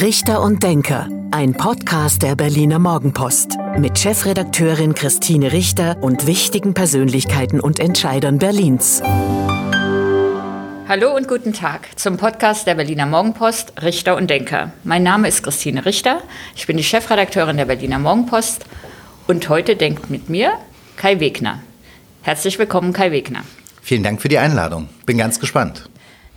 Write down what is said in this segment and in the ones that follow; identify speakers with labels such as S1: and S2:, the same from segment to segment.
S1: Richter und Denker, ein Podcast der Berliner Morgenpost mit Chefredakteurin Christine Richter und wichtigen Persönlichkeiten und Entscheidern Berlins.
S2: Hallo und guten Tag zum Podcast der Berliner Morgenpost Richter und Denker. Mein Name ist Christine Richter, ich bin die Chefredakteurin der Berliner Morgenpost und heute denkt mit mir Kai Wegner. Herzlich willkommen, Kai Wegner.
S3: Vielen Dank für die Einladung. Bin ganz gespannt.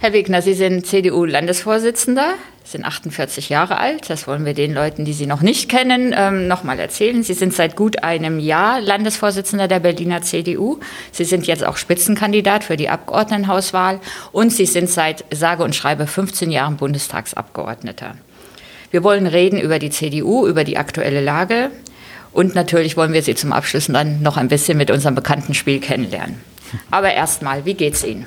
S2: Herr Wegner, Sie sind CDU-Landesvorsitzender, sind 48 Jahre alt. Das wollen wir den Leuten, die Sie noch nicht kennen, ähm, nochmal erzählen. Sie sind seit gut einem Jahr Landesvorsitzender der Berliner CDU. Sie sind jetzt auch Spitzenkandidat für die Abgeordnetenhauswahl und Sie sind seit sage und schreibe 15 Jahren Bundestagsabgeordneter. Wir wollen reden über die CDU, über die aktuelle Lage und natürlich wollen wir Sie zum Abschluss dann noch ein bisschen mit unserem bekannten Spiel kennenlernen. Aber erstmal, wie geht's Ihnen?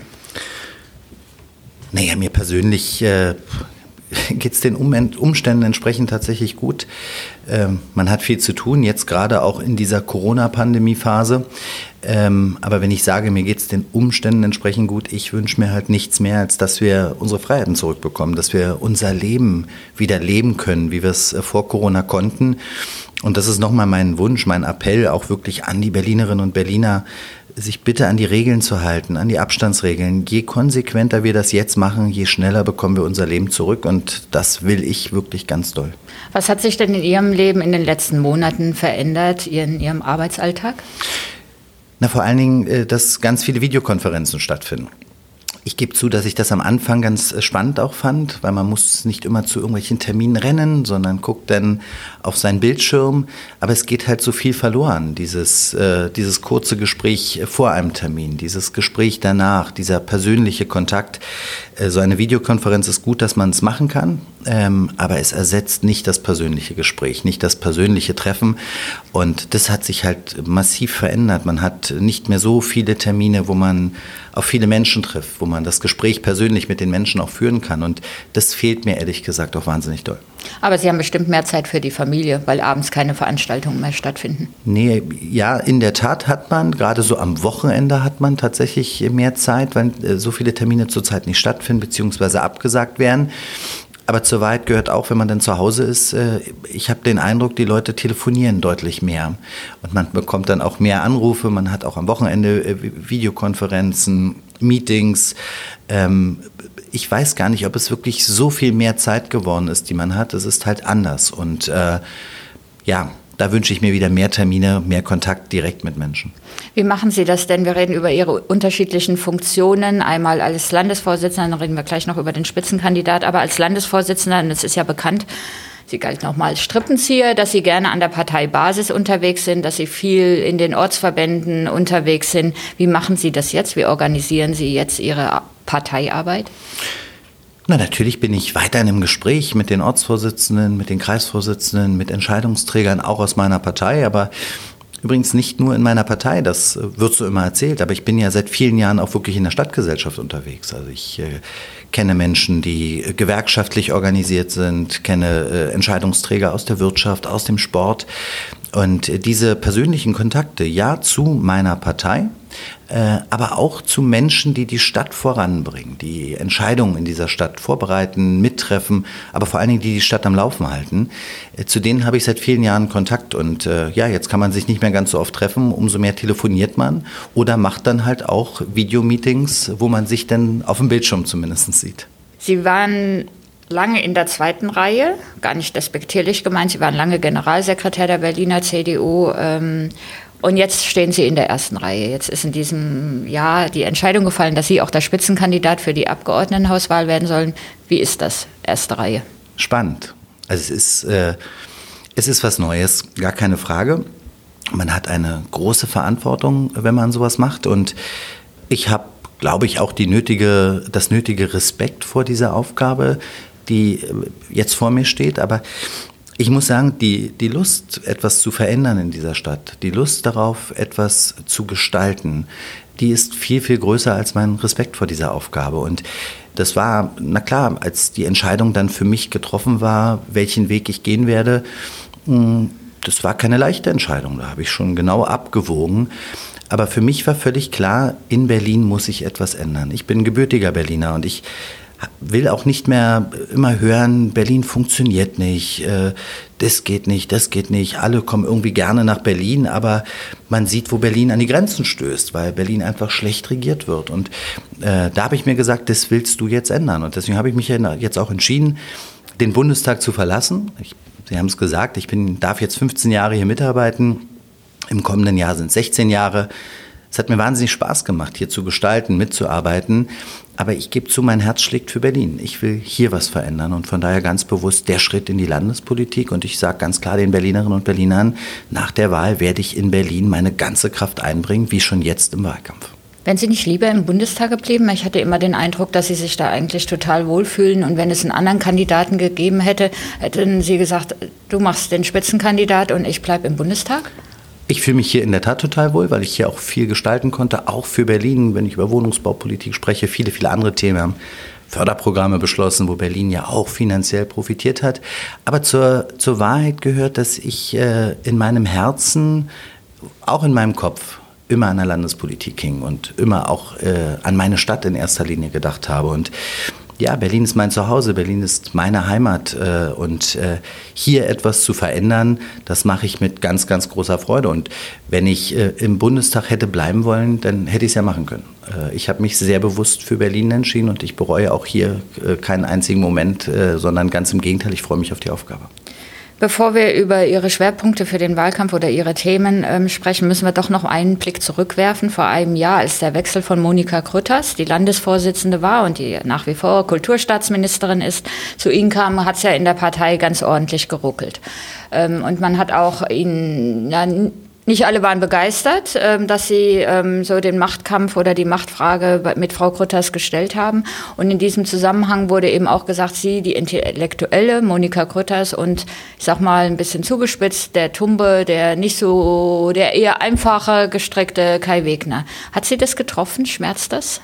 S3: Naja, mir persönlich äh, geht es den Umständen entsprechend tatsächlich gut. Ähm, man hat viel zu tun, jetzt gerade auch in dieser Corona-Pandemie-Phase. Ähm, aber wenn ich sage, mir geht es den Umständen entsprechend gut, ich wünsche mir halt nichts mehr, als dass wir unsere Freiheiten zurückbekommen, dass wir unser Leben wieder leben können, wie wir es äh, vor Corona konnten. Und das ist nochmal mein Wunsch, mein Appell auch wirklich an die Berlinerinnen und Berliner, sich bitte an die Regeln zu halten, an die Abstandsregeln. Je konsequenter wir das jetzt machen, je schneller bekommen wir unser Leben zurück und das will ich wirklich ganz doll.
S2: Was hat sich denn in Ihrem Leben in den letzten Monaten verändert, in Ihrem Arbeitsalltag?
S3: Na, vor allen Dingen, äh, dass ganz viele Videokonferenzen stattfinden. Ich gebe zu, dass ich das am Anfang ganz äh, spannend auch fand, weil man muss nicht immer zu irgendwelchen Terminen rennen, sondern guckt dann auf seinen Bildschirm. Aber es geht halt so viel verloren, dieses, äh, dieses kurze Gespräch vor einem Termin, dieses Gespräch danach, dieser persönliche Kontakt. Äh, so eine Videokonferenz ist gut, dass man es machen kann, ähm, aber es ersetzt nicht das persönliche Gespräch, nicht das persönliche Treffen. Und das hat sich halt massiv verändert. Man hat nicht mehr so viele Termine, wo man auf viele Menschen trifft, wo man das Gespräch persönlich mit den Menschen auch führen kann. Und das fehlt mir ehrlich gesagt auch wahnsinnig doll.
S2: Aber Sie haben bestimmt mehr Zeit für die Familie, weil abends keine Veranstaltungen mehr stattfinden.
S3: Nee, ja, in der Tat hat man, gerade so am Wochenende hat man tatsächlich mehr Zeit, weil äh, so viele Termine zurzeit nicht stattfinden bzw. abgesagt werden. Aber zur Wahrheit gehört auch, wenn man dann zu Hause ist, äh, ich habe den Eindruck, die Leute telefonieren deutlich mehr. Und man bekommt dann auch mehr Anrufe, man hat auch am Wochenende äh, Videokonferenzen, Meetings. Ähm, ich weiß gar nicht, ob es wirklich so viel mehr Zeit geworden ist, die man hat. Es ist halt anders. Und äh, ja, da wünsche ich mir wieder mehr Termine, mehr Kontakt direkt mit Menschen.
S2: Wie machen Sie das denn? Wir reden über Ihre unterschiedlichen Funktionen. Einmal als Landesvorsitzender, dann reden wir gleich noch über den Spitzenkandidat, aber als Landesvorsitzender, und es ist ja bekannt, Sie galten auch mal als Strippenzieher, dass Sie gerne an der Parteibasis unterwegs sind, dass Sie viel in den Ortsverbänden unterwegs sind. Wie machen Sie das jetzt? Wie organisieren Sie jetzt Ihre Parteiarbeit?
S3: Na, natürlich bin ich weiterhin im Gespräch mit den Ortsvorsitzenden, mit den Kreisvorsitzenden, mit Entscheidungsträgern, auch aus meiner Partei, aber Übrigens nicht nur in meiner Partei, das wird so immer erzählt, aber ich bin ja seit vielen Jahren auch wirklich in der Stadtgesellschaft unterwegs. Also ich äh, kenne Menschen, die gewerkschaftlich organisiert sind, kenne äh, Entscheidungsträger aus der Wirtschaft, aus dem Sport. Und diese persönlichen Kontakte, ja, zu meiner Partei, äh, aber auch zu Menschen, die die Stadt voranbringen, die Entscheidungen in dieser Stadt vorbereiten, mittreffen, aber vor allen Dingen, die die Stadt am Laufen halten. Äh, zu denen habe ich seit vielen Jahren Kontakt und äh, ja, jetzt kann man sich nicht mehr ganz so oft treffen, umso mehr telefoniert man oder macht dann halt auch Videomeetings, wo man sich dann auf dem Bildschirm zumindest sieht.
S2: Sie waren lange in der zweiten Reihe, gar nicht despektierlich gemeint, Sie waren lange Generalsekretär der Berliner CDU. Ähm, und jetzt stehen Sie in der ersten Reihe. Jetzt ist in diesem Jahr die Entscheidung gefallen, dass Sie auch der Spitzenkandidat für die Abgeordnetenhauswahl werden sollen. Wie ist das, erste Reihe?
S3: Spannend. Also es ist, äh, es ist was Neues, gar keine Frage. Man hat eine große Verantwortung, wenn man sowas macht. Und ich habe, glaube ich, auch die nötige, das nötige Respekt vor dieser Aufgabe die äh, jetzt vor mir steht. Aber ich muss sagen, die, die Lust, etwas zu verändern in dieser Stadt, die Lust darauf, etwas zu gestalten, die ist viel, viel größer als mein Respekt vor dieser Aufgabe. Und das war, na klar, als die Entscheidung dann für mich getroffen war, welchen Weg ich gehen werde, hm, das war keine leichte Entscheidung. Da habe ich schon genau abgewogen. Aber für mich war völlig klar, in Berlin muss sich etwas ändern. Ich bin gebürtiger Berliner und ich will auch nicht mehr immer hören, Berlin funktioniert nicht, äh, das geht nicht, das geht nicht. Alle kommen irgendwie gerne nach Berlin, aber man sieht, wo Berlin an die Grenzen stößt, weil Berlin einfach schlecht regiert wird. Und äh, da habe ich mir gesagt, das willst du jetzt ändern. Und deswegen habe ich mich jetzt auch entschieden, den Bundestag zu verlassen. Ich, Sie haben es gesagt, ich bin, darf jetzt 15 Jahre hier mitarbeiten. Im kommenden Jahr sind es 16 Jahre. Es hat mir wahnsinnig Spaß gemacht, hier zu gestalten, mitzuarbeiten. Aber ich gebe zu, mein Herz schlägt für Berlin. Ich will hier was verändern und von daher ganz bewusst der Schritt in die Landespolitik. Und ich sage ganz klar den Berlinerinnen und Berlinern, nach der Wahl werde ich in Berlin meine ganze Kraft einbringen, wie schon jetzt im Wahlkampf.
S2: Wenn Sie nicht lieber im Bundestag geblieben? Ich hatte immer den Eindruck, dass Sie sich da eigentlich total wohlfühlen. Und wenn es einen anderen Kandidaten gegeben hätte, hätten Sie gesagt, du machst den Spitzenkandidat und ich bleibe im Bundestag?
S3: Ich fühle mich hier in der Tat total wohl, weil ich hier auch viel gestalten konnte, auch für Berlin, wenn ich über Wohnungsbaupolitik spreche, viele, viele andere Themen. Haben Förderprogramme beschlossen, wo Berlin ja auch finanziell profitiert hat. Aber zur, zur Wahrheit gehört, dass ich äh, in meinem Herzen, auch in meinem Kopf, immer an der Landespolitik hing und immer auch äh, an meine Stadt in erster Linie gedacht habe. Und ja, Berlin ist mein Zuhause, Berlin ist meine Heimat äh, und äh, hier etwas zu verändern, das mache ich mit ganz, ganz großer Freude. Und wenn ich äh, im Bundestag hätte bleiben wollen, dann hätte ich es ja machen können. Ich habe mich sehr bewusst für Berlin entschieden und ich bereue auch hier keinen einzigen Moment, sondern ganz im Gegenteil, ich freue mich auf die Aufgabe.
S2: Bevor wir über Ihre Schwerpunkte für den Wahlkampf oder Ihre Themen ähm, sprechen, müssen wir doch noch einen Blick zurückwerfen. Vor einem Jahr, als der Wechsel von Monika Krütters, die Landesvorsitzende war und die nach wie vor Kulturstaatsministerin ist, zu Ihnen kam, hat es ja in der Partei ganz ordentlich geruckelt. Ähm, und man hat auch ihn ja, nicht alle waren begeistert, ähm, dass sie ähm, so den Machtkampf oder die Machtfrage mit Frau Krütters gestellt haben. Und in diesem Zusammenhang wurde eben auch gesagt, sie, die Intellektuelle Monika Krütters und ich sag mal ein bisschen zugespitzt, der Tumbe, der nicht so, der eher einfache gestreckte Kai Wegner. Hat sie das getroffen? Schmerzt das?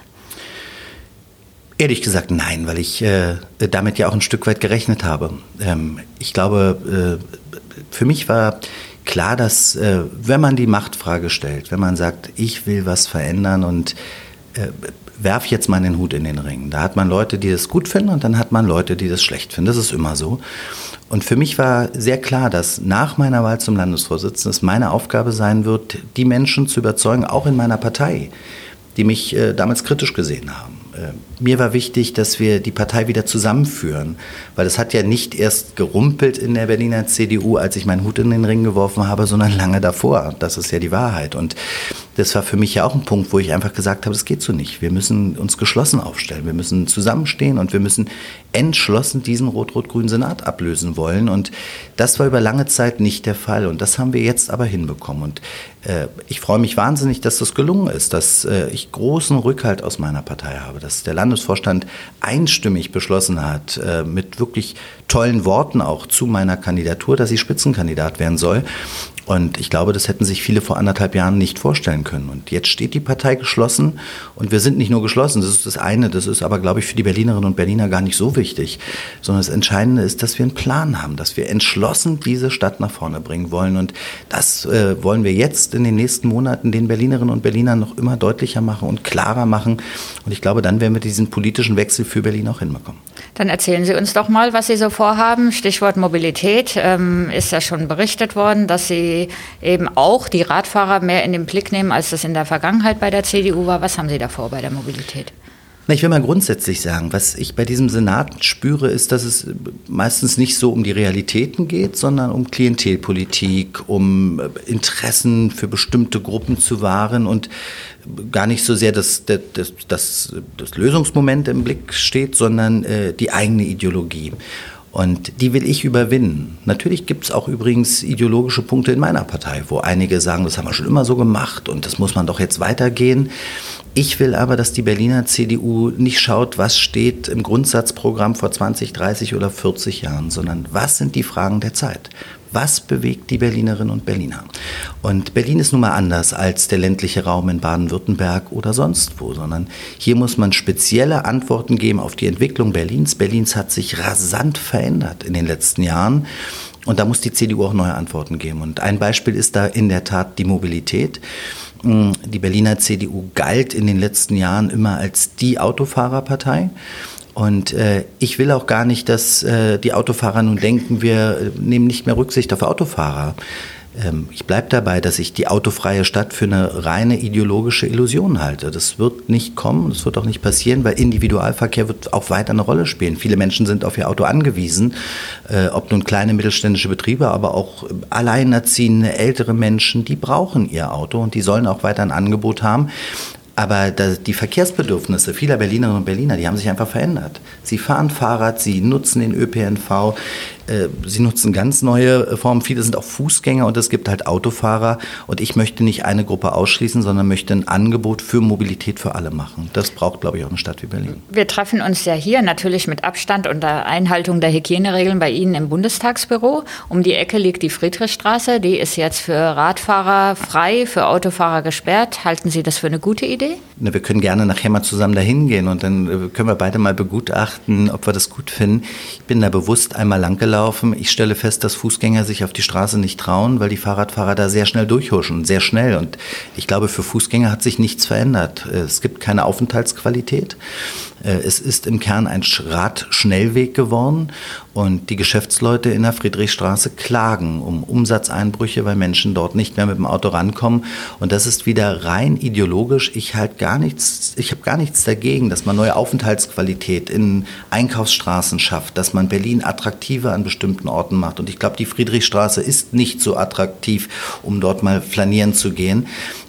S3: Ehrlich gesagt nein, weil ich äh, damit ja auch ein Stück weit gerechnet habe. Ähm, ich glaube, äh, für mich war klar, dass äh, wenn man die Machtfrage stellt, wenn man sagt, ich will was verändern und äh, werf jetzt mal den Hut in den Ring. Da hat man Leute, die das gut finden und dann hat man Leute, die das schlecht finden. Das ist immer so. Und für mich war sehr klar, dass nach meiner Wahl zum Landesvorsitzenden es meine Aufgabe sein wird, die Menschen zu überzeugen, auch in meiner Partei, die mich äh, damals kritisch gesehen haben mir war wichtig, dass wir die Partei wieder zusammenführen, weil es hat ja nicht erst gerumpelt in der Berliner CDU, als ich meinen Hut in den Ring geworfen habe, sondern lange davor. Das ist ja die Wahrheit. Und das war für mich ja auch ein Punkt, wo ich einfach gesagt habe, das geht so nicht. Wir müssen uns geschlossen aufstellen. Wir müssen zusammenstehen und wir müssen entschlossen diesen rot-rot-grünen Senat ablösen wollen. Und das war über lange Zeit nicht der Fall. Und das haben wir jetzt aber hinbekommen. Und äh, ich freue mich wahnsinnig, dass das gelungen ist, dass äh, ich großen Rückhalt aus meiner Partei habe, dass der Landesvorstand einstimmig beschlossen hat, äh, mit wirklich tollen Worten auch zu meiner Kandidatur, dass ich Spitzenkandidat werden soll. Und ich glaube, das hätten sich viele vor anderthalb Jahren nicht vorstellen können. Und jetzt steht die Partei geschlossen und wir sind nicht nur geschlossen, das ist das eine, das ist aber, glaube ich, für die Berlinerinnen und Berliner gar nicht so wichtig, sondern das Entscheidende ist, dass wir einen Plan haben, dass wir entschlossen diese Stadt nach vorne bringen wollen. Und das äh, wollen wir jetzt in den nächsten Monaten den Berlinerinnen und Berlinern noch immer deutlicher machen und klarer machen. Und ich glaube, dann werden wir diesen politischen Wechsel für Berlin auch hinbekommen.
S2: Dann erzählen Sie uns doch mal, was Sie so vorhaben. Stichwort Mobilität ähm, ist ja schon berichtet worden, dass Sie eben auch die Radfahrer mehr in den Blick nehmen, als das in der Vergangenheit bei der CDU war. Was haben Sie da vor bei der Mobilität?
S3: Ich will mal grundsätzlich sagen, was ich bei diesem Senat spüre, ist, dass es meistens nicht so um die Realitäten geht, sondern um Klientelpolitik, um Interessen für bestimmte Gruppen zu wahren und gar nicht so sehr das, das, das, das Lösungsmoment im Blick steht, sondern äh, die eigene Ideologie. Und die will ich überwinden. Natürlich gibt es auch übrigens ideologische Punkte in meiner Partei, wo einige sagen, das haben wir schon immer so gemacht und das muss man doch jetzt weitergehen. Ich will aber, dass die Berliner CDU nicht schaut, was steht im Grundsatzprogramm vor 20, 30 oder 40 Jahren, sondern was sind die Fragen der Zeit? Was bewegt die Berlinerinnen und Berliner? Und Berlin ist nun mal anders als der ländliche Raum in Baden-Württemberg oder sonst wo, sondern hier muss man spezielle Antworten geben auf die Entwicklung Berlins. Berlins hat sich rasant verändert in den letzten Jahren. Und da muss die CDU auch neue Antworten geben. Und ein Beispiel ist da in der Tat die Mobilität. Mm, die Berliner CDU galt in den letzten Jahren immer als die Autofahrerpartei. Und äh, ich will auch gar nicht, dass äh, die Autofahrer nun denken, wir nehmen nicht mehr Rücksicht auf Autofahrer. Ähm, ich bleibe dabei, dass ich die autofreie Stadt für eine reine ideologische Illusion halte. Das wird nicht kommen, das wird auch nicht passieren, weil Individualverkehr wird auch weiter eine Rolle spielen. Viele Menschen sind auf ihr Auto angewiesen, äh, ob nun kleine mittelständische Betriebe, aber auch alleinerziehende ältere Menschen, die brauchen ihr Auto und die sollen auch weiter ein Angebot haben. Aber die Verkehrsbedürfnisse vieler Berlinerinnen und Berliner, die haben sich einfach verändert. Sie fahren Fahrrad, sie nutzen den ÖPNV. Äh, sie nutzen ganz neue äh, Formen. Viele sind auch Fußgänger und es gibt halt Autofahrer. Und ich möchte nicht eine Gruppe ausschließen, sondern möchte ein Angebot für Mobilität für alle machen. Das braucht, glaube ich, auch eine Stadt wie Berlin.
S2: Wir treffen uns ja hier natürlich mit Abstand und der Einhaltung der Hygieneregeln bei Ihnen im Bundestagsbüro. Um die Ecke liegt die Friedrichstraße. Die ist jetzt für Radfahrer frei, für Autofahrer gesperrt. Halten Sie das für eine gute Idee?
S3: Na, wir können gerne nachher mal zusammen dahin gehen und dann äh, können wir beide mal begutachten, ob wir das gut finden. Ich bin da bewusst einmal lang gelaufen laufen. Ich stelle fest, dass Fußgänger sich auf die Straße nicht trauen, weil die Fahrradfahrer da sehr schnell durchhuschen, sehr schnell. Und ich glaube, für Fußgänger hat sich nichts verändert. Es gibt keine Aufenthaltsqualität. Äh, es ist im Kern ein Radschnellweg geworden und die Geschäftsleute in der Friedrichstraße klagen um Umsatzeinbrüche, weil Menschen dort nicht mehr mit dem Auto rankommen. Und das ist wieder rein ideologisch. Ich halt gar nichts, ich habe gar nichts dagegen, dass man neue Aufenthaltsqualität in Einkaufsstraßen schafft, dass man Berlin attraktiver an bestimmten Orten macht. Und ich glaube, die Friedrichstraße ist nicht so attraktiv, um dort mal flanieren zu gehen.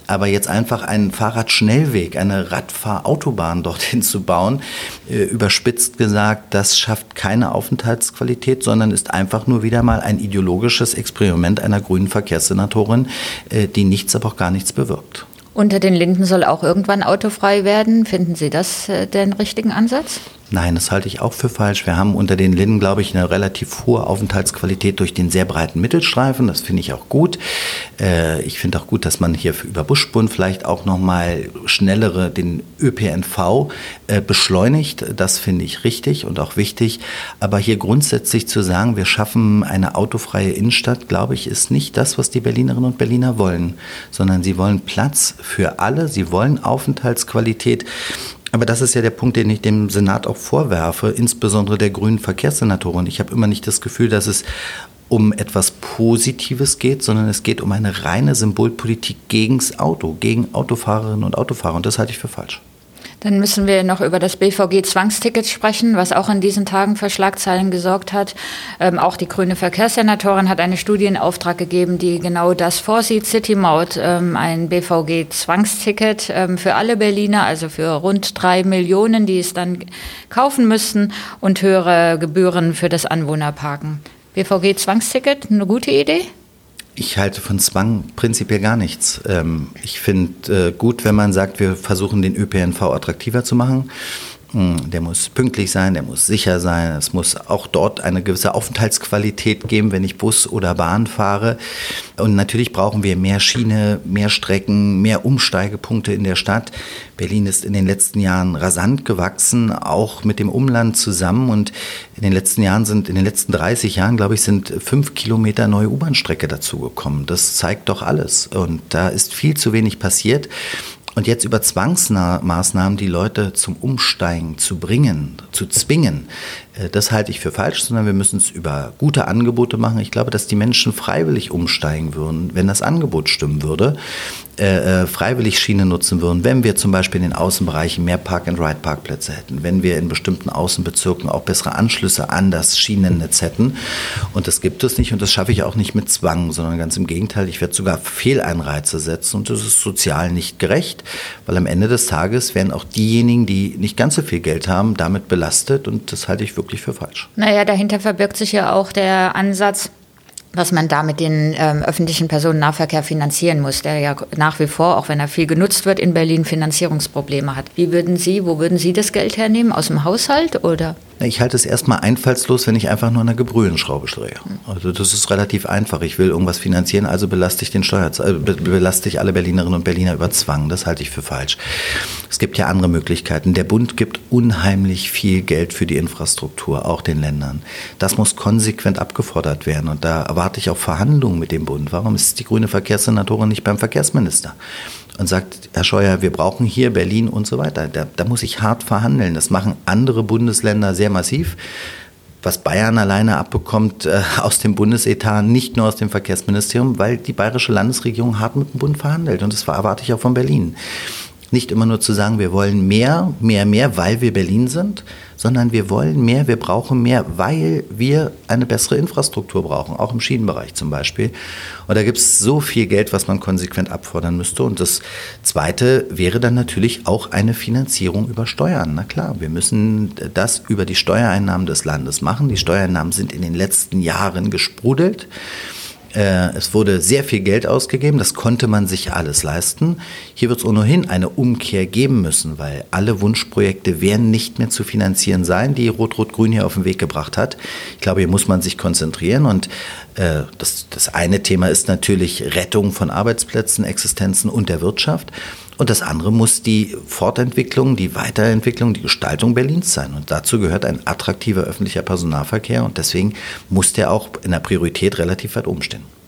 S3: Aber jetzt einfach einen Fahrradschnellweg, eine Radfahrautobahn dorthin zu bauen, äh, überspitzt gesagt, das schafft keine Aufenthaltsqualität, sondern ist einfach nur wieder mal ein ideologisches Experiment einer grünen Verkehrssenatorin, äh, die nichts, aber auch gar nichts bewirkt.
S2: Unter den Linden soll auch irgendwann autofrei werden. Finden Sie das äh, den richtigen Ansatz?
S3: Nein, das halte ich auch für falsch. Wir haben unter den Linden, glaube ich, eine relativ hohe Aufenthaltsqualität durch den sehr breiten Mittelstreifen. Das finde ich auch gut. Äh, ich finde auch gut, dass man hier über Buschbund vielleicht auch noch mal schnellere den ÖPNV äh, beschleunigt. Das finde ich richtig und auch wichtig. Aber hier grundsätzlich zu sagen, wir schaffen eine autofreie Innenstadt, glaube ich, ist nicht das, was die Berlinerinnen und Berliner wollen, sondern sie wollen Platz für alle. Sie wollen Aufenthaltsqualität. Aber das ist ja der Punkt, den ich dem Senat auch vorwerfe, insbesondere der grünen Verkehrssenatorin. Ich habe immer nicht das Gefühl, dass es um etwas Positives geht, sondern es geht um eine reine Symbolpolitik gegens Auto, gegen Autofahrerinnen und Autofahrer. Und das halte ich für falsch.
S2: Dann müssen wir noch über das BVG-Zwangsticket sprechen, was auch in diesen Tagen für Schlagzeilen gesorgt hat. Ähm, auch die grüne Verkehrssenatorin hat eine Studie in Auftrag gegeben, die genau das vorsieht. City Maut, ähm, ein BVG-Zwangsticket ähm, für alle Berliner, also für rund drei Millionen, die es dann kaufen müssten und höhere Gebühren für das Anwohnerparken. BVG-Zwangsticket, eine gute Idee?
S3: Ich halte von Zwang prinzipiell gar nichts. Ähm, ich finde äh, gut, wenn man sagt, wir versuchen den ÖPNV attraktiver zu machen. Hm, der muss pünktlich sein, der muss sicher sein. Es muss auch dort eine gewisse Aufenthaltsqualität geben, wenn ich Bus oder Bahn fahre. Und natürlich brauchen wir mehr Schiene, mehr Strecken, mehr Umsteigepunkte in der Stadt. Berlin ist in den letzten Jahren rasant gewachsen, auch mit dem Umland zusammen. Und in den letzten Jahren sind, in den letzten 30 Jahren, glaube ich, sind fünf Kilometer neue U-Bahn-Strecke dazugekommen. Das zeigt doch alles. Und da ist viel zu wenig passiert. Und jetzt über Zwangsmaßnahmen die Leute zum Umsteigen zu bringen, zu zwingen, das halte ich für falsch, sondern wir müssen es über gute Angebote machen. Ich glaube, dass die Menschen freiwillig umsteigen würden, wenn das Angebot stimmen würde, äh, äh, freiwillig Schiene nutzen würden, wenn wir zum Beispiel in den Außenbereichen mehr Park-and-Ride-Parkplätze hätten, wenn wir in bestimmten Außenbezirken auch bessere Anschlüsse an das Schienennetz hätten. Und das gibt es nicht und das schaffe ich auch nicht mit Zwang, sondern ganz im Gegenteil. Ich werde sogar Fehleinreize setzen und das ist sozial nicht gerecht, weil am Ende des Tages werden auch diejenigen, die nicht ganz so viel Geld haben, damit belastet und das halte ich wirklich wirklich für falsch.
S2: Naja, dahinter verbirgt sich ja auch der Ansatz, was man damit den ähm, öffentlichen Personennahverkehr finanzieren muss, der ja nach wie vor, auch wenn er viel genutzt wird, in Berlin Finanzierungsprobleme hat. Wie würden Sie, wo würden Sie das Geld hernehmen? Aus dem Haushalt oder?
S3: Ich halte es erstmal einfallslos, wenn ich einfach nur eine Gebrühenschraube drehe. Also das ist relativ einfach. Ich will irgendwas finanzieren, also belaste ich den Steuer, äh, belaste ich alle Berlinerinnen und Berliner über Zwang. Das halte ich für falsch. Es gibt ja andere Möglichkeiten. Der Bund gibt unheimlich viel Geld für die Infrastruktur, auch den Ländern. Das muss konsequent abgefordert werden. Und da erwarte ich auch Verhandlungen mit dem Bund. Warum ist die grüne Verkehrssenatorin nicht beim Verkehrsminister? Und sagt, Herr Scheuer, wir brauchen hier Berlin und so weiter. Da, da muss ich hart verhandeln. Das machen andere Bundesländer sehr massiv was Bayern alleine abbekommt äh, aus dem Bundesetat, nicht nur aus dem Verkehrsministerium, weil die bayerische Landesregierung hart mit dem Bund verhandelt. Und das erwarte ich auch von Berlin. Nicht immer nur zu sagen, wir wollen mehr, mehr, mehr, weil wir Berlin sind, sondern wir wollen mehr, wir brauchen mehr, weil wir eine bessere Infrastruktur brauchen, auch im Schienenbereich zum Beispiel. Und da gibt es so viel Geld, was man konsequent abfordern müsste. Und das Zweite wäre dann natürlich auch eine Finanzierung über Steuern. Na klar, wir müssen das über die Steuereinnahmen des Landes machen. Die Steuereinnahmen sind in den letzten Jahren gesprudelt. Äh, es wurde sehr viel Geld ausgegeben, das konnte man sich alles leisten. Hier wird es ohnehin eine Umkehr geben müssen, weil alle Wunschprojekte werden nicht mehr zu finanzieren sein, die Rot-Rot-Grün hier auf den Weg gebracht hat. Ich glaube, hier muss man sich konzentrieren und äh, das, das eine Thema ist natürlich Rettung von Arbeitsplätzen, Existenzen und der Wirtschaft. Und das andere muss die Fortentwicklung, die Weiterentwicklung, die Gestaltung Berlins sein. Und dazu gehört ein attraktiver öffentlicher Personennahverkehr. Und deswegen muss der auch in der Priorität relativ weit oben stehen.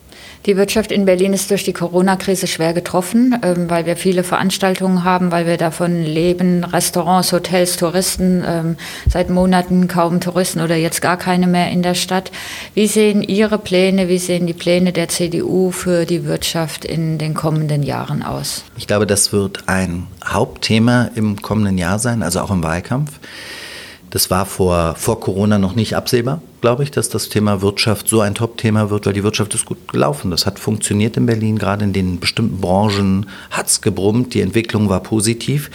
S2: Die Wirtschaft in Berlin ist durch die Corona-Krise schwer getroffen, ähm, weil wir viele Veranstaltungen haben, weil wir davon leben, Restaurants, Hotels, Touristen, ähm, seit Monaten kaum Touristen oder jetzt gar keine mehr in der Stadt. Wie sehen Ihre Pläne, wie sehen die Pläne der CDU für die Wirtschaft in den kommenden Jahren aus?
S3: Ich glaube, das wird ein Hauptthema im kommenden Jahr sein, also auch im Wahlkampf. Das war vor, vor Corona noch nicht absehbar, glaube ich, dass das Thema Wirtschaft so ein Top-Thema wird, weil die Wirtschaft ist gut gelaufen. Das hat funktioniert in Berlin, gerade in den bestimmten Branchen hat es gebrummt, die Entwicklung war positiv.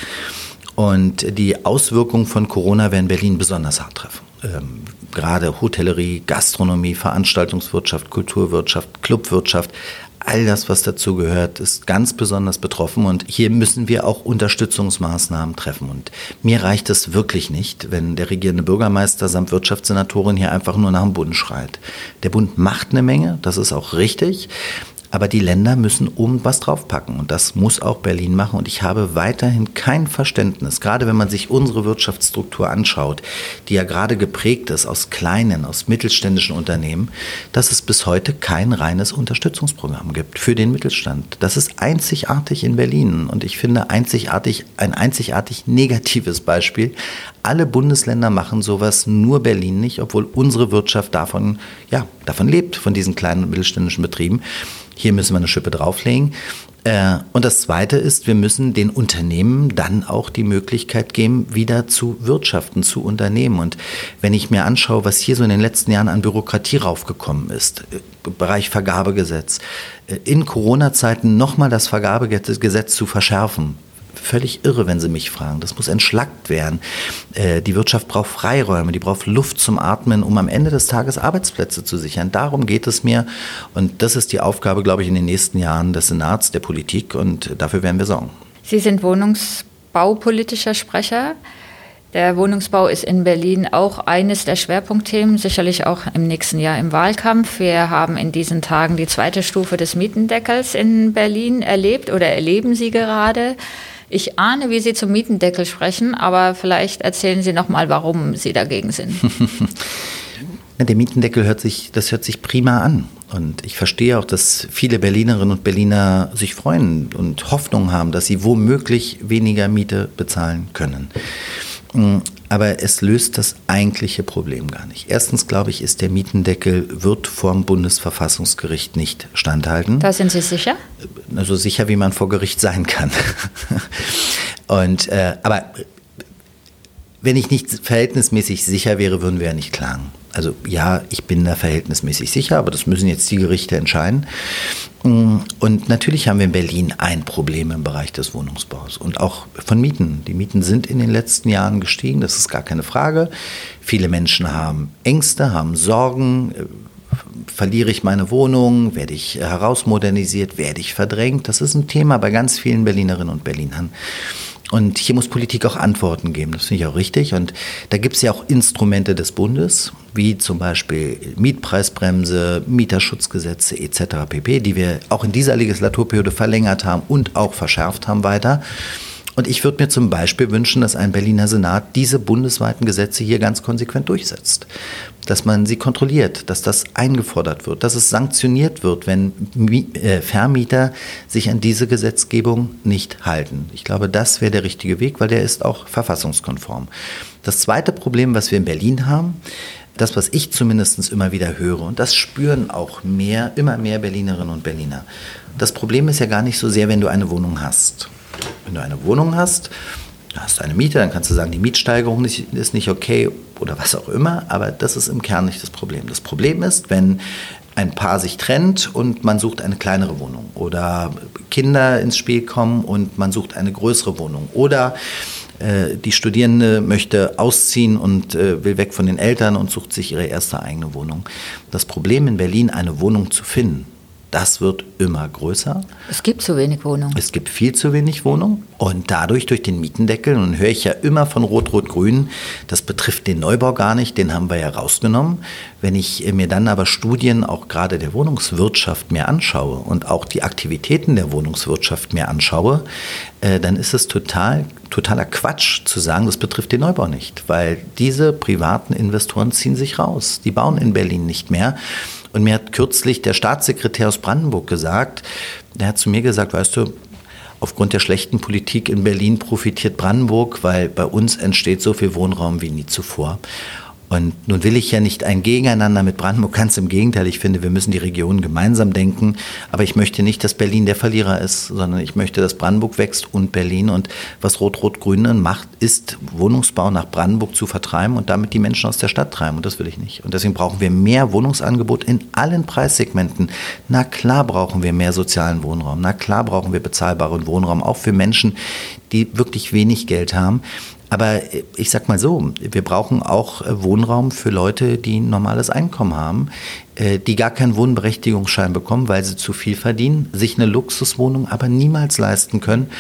S3: Und die Auswirkungen von Corona werden Berlin besonders hart treffen. Ähm, gerade Hotellerie, Gastronomie, Veranstaltungswirtschaft, Kulturwirtschaft, Clubwirtschaft, all das, was dazu gehört, ist ganz besonders betroffen und hier müssen wir auch Unterstützungsmaßnahmen treffen. Und mir reicht es wirklich nicht, wenn der regierende Bürgermeister samt Wirtschaftssenatorin hier einfach nur nach dem Bund schreit. Der Bund macht eine Menge, das ist auch richtig. Aber die Länder müssen oben was draufpacken und das muss auch Berlin machen. Und ich habe weiterhin kein Verständnis, gerade wenn man sich unsere Wirtschaftsstruktur anschaut, die ja gerade geprägt ist aus kleinen, aus mittelständischen Unternehmen, dass es bis heute kein reines Unterstützungsprogramm gibt für den Mittelstand. Das ist einzigartig in Berlin und ich finde einzigartig, ein einzigartig negatives Beispiel. Alle Bundesländer machen sowas, nur Berlin nicht, obwohl unsere Wirtschaft davon, ja, davon lebt, von diesen kleinen und mittelständischen Betrieben. Hier müssen wir eine Schippe drauflegen. Äh, und das Zweite ist, wir müssen den Unternehmen dann auch die Möglichkeit geben, wieder zu wirtschaften, zu unternehmen. Und wenn ich mir anschaue, was hier so in den letzten Jahren an Bürokratie raufgekommen ist, äh, Bereich Vergabegesetz, äh, in Corona-Zeiten nochmal das Vergabegesetz zu verschärfen, völlig irre, wenn Sie mich fragen. Das muss entschlackt werden. Äh, die Wirtschaft braucht Freiräume, die braucht Luft zum Atmen, um am Ende des Tages Arbeitsplätze zu sichern. Darum geht es mir. Und das ist die Aufgabe, glaube ich, in den nächsten Jahren des Senats, der Politik. Und dafür werden wir sorgen.
S2: Sie sind wohnungsbaupolitischer Sprecher. Der Wohnungsbau ist in Berlin auch eines der Schwerpunktthemen, sicherlich auch im nächsten Jahr im Wahlkampf. Wir haben in diesen Tagen die zweite Stufe des Mietendeckels in Berlin erlebt oder erleben Sie gerade. Ich ahne, wie Sie zum Mietendeckel sprechen, aber vielleicht erzählen Sie noch mal, warum Sie dagegen sind.
S3: Der Mietendeckel hört sich, das hört sich prima an. Und ich verstehe auch, dass viele Berlinerinnen und Berliner sich freuen und Hoffnung haben, dass sie womöglich weniger Miete bezahlen können. Aber es löst das eigentliche Problem gar nicht. Erstens, glaube ich, ist der Mietendeckel, wird vom Bundesverfassungsgericht nicht standhalten.
S2: Da sind Sie sicher?
S3: So sicher, wie man vor Gericht sein kann. Und, äh, aber wenn ich nicht verhältnismäßig sicher wäre, würden wir ja nicht klagen. Also ja, ich bin da verhältnismäßig sicher, aber das müssen jetzt die Gerichte entscheiden. Mm, und natürlich haben wir in Berlin ein Problem im Bereich des Wohnungsbaus und auch von Mieten. Die Mieten sind in den letzten Jahren gestiegen, das ist gar keine Frage. Viele Menschen haben Ängste, haben Sorgen. Verliere ich meine Wohnung? Werde ich herausmodernisiert? Werde ich verdrängt? Das ist ein Thema bei ganz vielen Berlinerinnen und Berlinern. Und hier muss Politik auch Antworten geben, das finde ich auch richtig. Und da gibt es ja auch Instrumente des Bundes, wie zum Beispiel Mietpreisbremse, Mieterschutzgesetze etc. pp., die wir auch in dieser Legislaturperiode verlängert haben und auch verschärft haben weiter. Und ich würde mir zum Beispiel wünschen, dass ein Berliner Senat diese bundesweiten Gesetze hier ganz konsequent durchsetzt. Dass man sie kontrolliert, dass das eingefordert wird, dass es sanktioniert wird, wenn äh, Vermieter sich an diese Gesetzgebung nicht halten. Ich glaube, das wäre der richtige Weg, weil der ist auch verfassungskonform. Das zweite Problem, was wir in Berlin haben, das, was ich zumindest immer wieder höre, und das spüren auch mehr, immer mehr Berlinerinnen und Berliner. Das Problem ist ja gar nicht so sehr, wenn du eine Wohnung hast. Wenn du eine Wohnung hast, hast du eine Miete, dann kannst du sagen, die Mietsteigerung ist nicht okay oder was auch immer, aber das ist im Kern nicht das Problem. Das Problem ist, wenn ein Paar sich trennt und man sucht eine kleinere Wohnung oder Kinder ins Spiel kommen und man sucht eine größere Wohnung oder äh, die Studierende möchte ausziehen und äh, will weg von den Eltern und sucht sich ihre erste eigene Wohnung. Das Problem in Berlin, eine Wohnung zu finden, das wird immer größer.
S2: Es gibt zu wenig Wohnungen.
S3: Es gibt viel zu wenig Wohnungen. Und dadurch, durch den Mietendeckel, und höre ich ja immer von Rot-Rot-Grün, das betrifft den Neubau gar nicht, den haben wir ja rausgenommen. Wenn ich mir dann aber Studien auch gerade der Wohnungswirtschaft mehr anschaue und auch die Aktivitäten der Wohnungswirtschaft mehr anschaue, äh, dann ist es total, totaler Quatsch zu sagen, das betrifft den Neubau nicht. Weil diese privaten Investoren ziehen sich raus. Die bauen in Berlin nicht mehr. Und mir hat kürzlich der Staatssekretär aus Brandenburg gesagt, der hat zu mir gesagt, weißt du, aufgrund der schlechten Politik in Berlin profitiert Brandenburg, weil bei uns entsteht so viel Wohnraum wie nie zuvor. Und nun will ich ja nicht ein Gegeneinander mit Brandenburg, ganz im Gegenteil. Ich finde, wir müssen die Regionen gemeinsam denken. Aber ich möchte nicht, dass Berlin der Verlierer ist, sondern ich möchte, dass Brandenburg wächst und Berlin. Und was Rot-Rot-Grün macht, ist, Wohnungsbau nach Brandenburg zu vertreiben und damit die Menschen aus der Stadt treiben. Und das will ich nicht. Und deswegen brauchen wir mehr Wohnungsangebot in allen Preissegmenten. Na klar brauchen wir mehr sozialen Wohnraum. Na klar brauchen wir bezahlbaren Wohnraum, auch für Menschen, die wirklich wenig Geld haben. Aber ich sag mal so, wir brauchen auch äh, Wohnraum für Leute, die ein normales Einkommen haben, äh, die gar keinen Wohnberechtigungsschein bekommen, weil sie zu viel verdienen, sich eine Luxuswohnung aber niemals leisten können.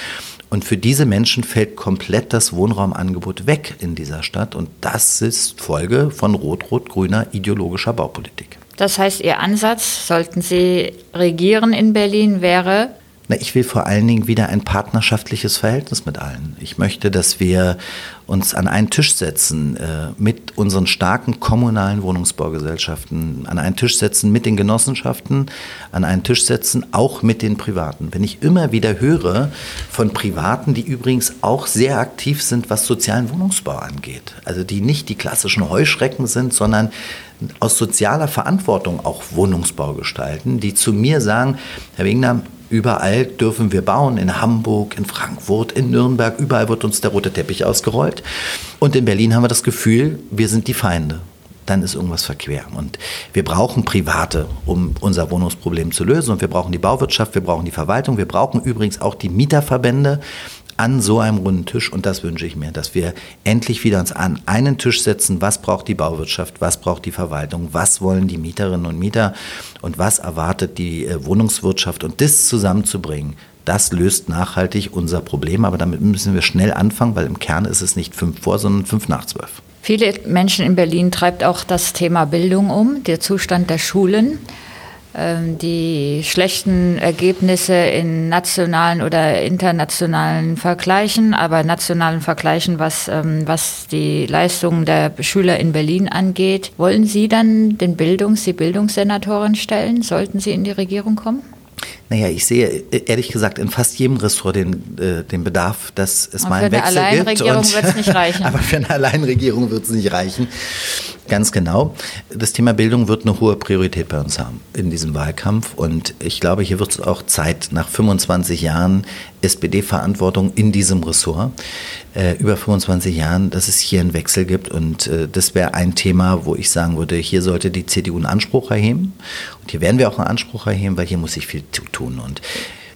S3: Und für diese Menschen fällt komplett das Wohnraumangebot weg in dieser Stadt. Und das ist Folge von rot-rot-grüner ideologischer Baupolitik.
S2: Das heißt, Ihr Ansatz, sollten Sie regieren in Berlin, wäre,
S3: na, ich will vor allen Dingen wieder ein partnerschaftliches Verhältnis mit allen. Ich möchte, dass wir uns an einen Tisch setzen äh, mit unseren starken kommunalen Wohnungsbaugesellschaften, an einen Tisch setzen mit den Genossenschaften, an einen Tisch setzen auch mit den Privaten. Wenn ich immer wieder höre von Privaten, die übrigens auch sehr aktiv sind, was sozialen Wohnungsbau angeht, also die nicht die klassischen Heuschrecken sind, sondern aus sozialer Verantwortung auch Wohnungsbau gestalten, die zu mir sagen, Herr Wegner, Überall dürfen wir bauen, in Hamburg, in Frankfurt, in Nürnberg, überall wird uns der rote Teppich ausgerollt. Und in Berlin haben wir das Gefühl, wir sind die Feinde. Dann ist irgendwas verquer. Und wir brauchen Private, um unser Wohnungsproblem zu lösen. Und wir brauchen die Bauwirtschaft, wir brauchen die Verwaltung, wir brauchen übrigens auch die Mieterverbände, an so einem runden Tisch, und das wünsche ich mir, dass wir endlich wieder uns an einen Tisch setzen, was braucht die Bauwirtschaft, was braucht die Verwaltung, was wollen die Mieterinnen und Mieter und was erwartet die äh, Wohnungswirtschaft und das zusammenzubringen. Das löst nachhaltig unser Problem, aber damit müssen wir schnell anfangen, weil im Kern ist es nicht fünf vor, sondern fünf nach zwölf.
S2: Viele Menschen in Berlin treibt auch das Thema Bildung um, der Zustand der Schulen. Ähm, die schlechten Ergebnisse in nationalen oder internationalen Vergleichen, aber nationalen Vergleichen, was, ähm, was die Leistungen der Schüler in Berlin angeht. Wollen Sie dann den Bildungs-, die Bildungssenatorin stellen? Sollten Sie in die Regierung kommen?
S3: Naja, ich sehe äh, ehrlich gesagt in fast jedem Ressort den, äh, den Bedarf, dass es mal einen Wechsel gibt.
S2: Für eine Alleinregierung wird es nicht reichen.
S3: aber für eine Alleinregierung wird es nicht reichen. Ganz genau. Das Thema Bildung wird eine hohe Priorität bei uns haben in diesem Wahlkampf. Und ich glaube, hier wird es auch Zeit, nach 25 Jahren SPD-Verantwortung in diesem Ressort, äh, über 25 Jahren, dass es hier einen Wechsel gibt. Und äh, das wäre ein Thema, wo ich sagen würde, hier sollte die CDU einen Anspruch erheben. Und hier werden wir auch einen Anspruch erheben, weil hier muss sich viel tun. Und